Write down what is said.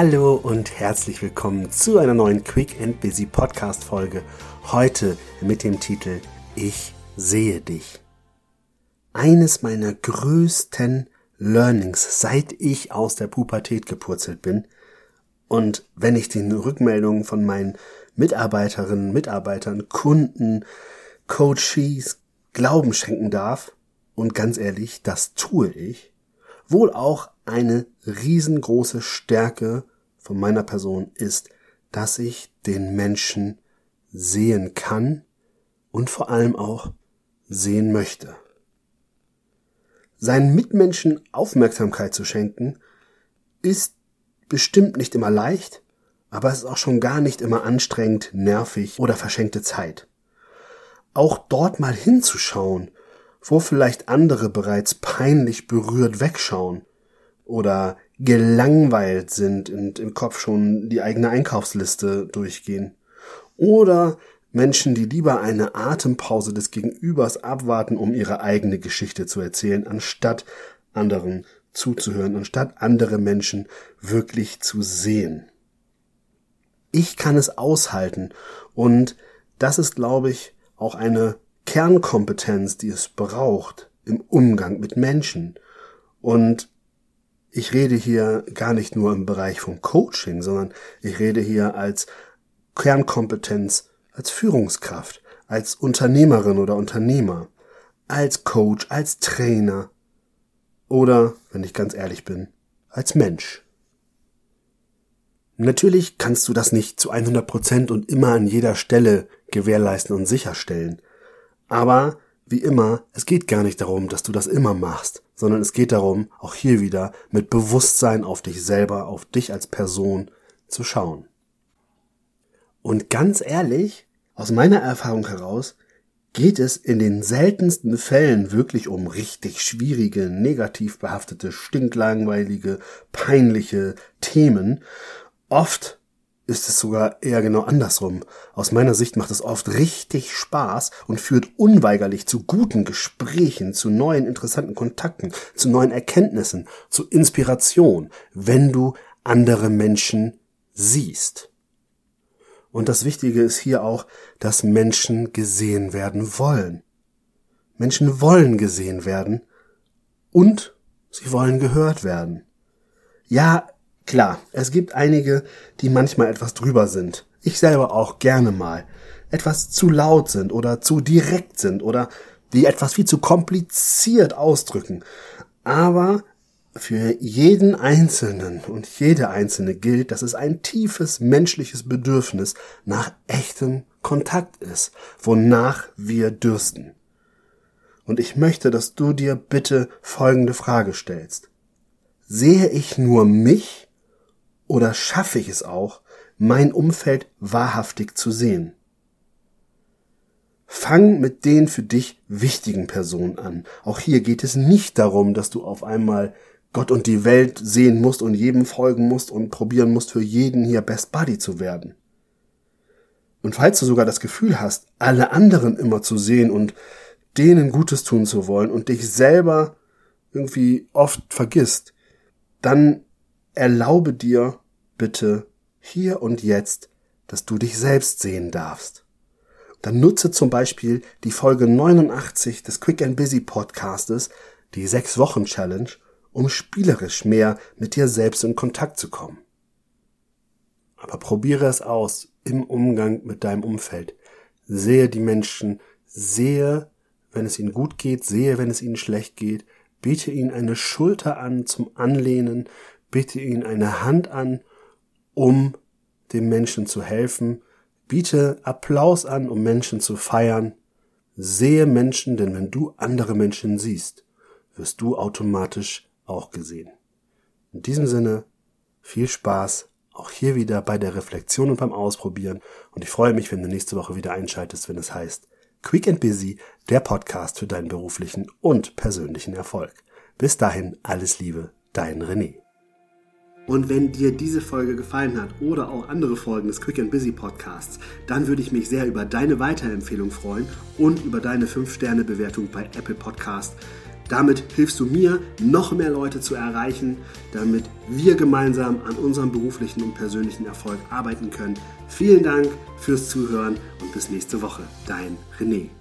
Hallo und herzlich willkommen zu einer neuen Quick and Busy Podcast Folge. Heute mit dem Titel Ich sehe dich. Eines meiner größten Learnings, seit ich aus der Pubertät gepurzelt bin und wenn ich den Rückmeldungen von meinen Mitarbeiterinnen, Mitarbeitern, Kunden, Coaches Glauben schenken darf, und ganz ehrlich, das tue ich, wohl auch eine riesengroße Stärke von meiner Person ist, dass ich den Menschen sehen kann und vor allem auch sehen möchte. Seinen Mitmenschen Aufmerksamkeit zu schenken, ist bestimmt nicht immer leicht, aber es ist auch schon gar nicht immer anstrengend, nervig oder verschenkte Zeit. Auch dort mal hinzuschauen, wo vielleicht andere bereits peinlich berührt wegschauen oder gelangweilt sind und im Kopf schon die eigene Einkaufsliste durchgehen. Oder Menschen, die lieber eine Atempause des Gegenübers abwarten, um ihre eigene Geschichte zu erzählen, anstatt anderen zuzuhören, anstatt andere Menschen wirklich zu sehen. Ich kann es aushalten und das ist, glaube ich, auch eine Kernkompetenz, die es braucht im Umgang mit Menschen. Und ich rede hier gar nicht nur im Bereich vom Coaching, sondern ich rede hier als Kernkompetenz, als Führungskraft, als Unternehmerin oder Unternehmer, als Coach, als Trainer oder, wenn ich ganz ehrlich bin, als Mensch. Natürlich kannst du das nicht zu 100 Prozent und immer an jeder Stelle gewährleisten und sicherstellen. Aber wie immer, es geht gar nicht darum, dass du das immer machst, sondern es geht darum, auch hier wieder mit Bewusstsein auf dich selber, auf dich als Person zu schauen. Und ganz ehrlich, aus meiner Erfahrung heraus, geht es in den seltensten Fällen wirklich um richtig schwierige, negativ behaftete, stinklangweilige, peinliche Themen. Oft ist es sogar eher genau andersrum. Aus meiner Sicht macht es oft richtig Spaß und führt unweigerlich zu guten Gesprächen, zu neuen interessanten Kontakten, zu neuen Erkenntnissen, zu Inspiration, wenn du andere Menschen siehst. Und das Wichtige ist hier auch, dass Menschen gesehen werden wollen. Menschen wollen gesehen werden und sie wollen gehört werden. Ja, Klar, es gibt einige, die manchmal etwas drüber sind. Ich selber auch gerne mal. Etwas zu laut sind oder zu direkt sind oder die etwas viel zu kompliziert ausdrücken. Aber für jeden Einzelnen und jede Einzelne gilt, dass es ein tiefes menschliches Bedürfnis nach echtem Kontakt ist, wonach wir dürsten. Und ich möchte, dass du dir bitte folgende Frage stellst. Sehe ich nur mich oder schaffe ich es auch, mein Umfeld wahrhaftig zu sehen? Fang mit den für dich wichtigen Personen an. Auch hier geht es nicht darum, dass du auf einmal Gott und die Welt sehen musst und jedem folgen musst und probieren musst, für jeden hier Best Buddy zu werden. Und falls du sogar das Gefühl hast, alle anderen immer zu sehen und denen Gutes tun zu wollen und dich selber irgendwie oft vergisst, dann erlaube dir bitte hier und jetzt, dass du dich selbst sehen darfst. Dann nutze zum Beispiel die Folge 89 des Quick and Busy Podcastes, die sechs Wochen Challenge, um spielerisch mehr mit dir selbst in Kontakt zu kommen. Aber probiere es aus im Umgang mit deinem Umfeld. Sehe die Menschen, sehe, wenn es ihnen gut geht, sehe, wenn es ihnen schlecht geht, biete ihnen eine Schulter an zum Anlehnen, biete ihnen eine Hand an, um dem Menschen zu helfen, biete Applaus an, um Menschen zu feiern, sehe Menschen, denn wenn du andere Menschen siehst, wirst du automatisch auch gesehen. In diesem Sinne, viel Spaß, auch hier wieder bei der Reflexion und beim Ausprobieren und ich freue mich, wenn du nächste Woche wieder einschaltest, wenn es heißt Quick and Busy, der Podcast für deinen beruflichen und persönlichen Erfolg. Bis dahin, alles Liebe, dein René. Und wenn dir diese Folge gefallen hat oder auch andere Folgen des Quick and Busy Podcasts, dann würde ich mich sehr über deine Weiterempfehlung freuen und über deine 5-Sterne-Bewertung bei Apple Podcast. Damit hilfst du mir, noch mehr Leute zu erreichen, damit wir gemeinsam an unserem beruflichen und persönlichen Erfolg arbeiten können. Vielen Dank fürs Zuhören und bis nächste Woche. Dein René.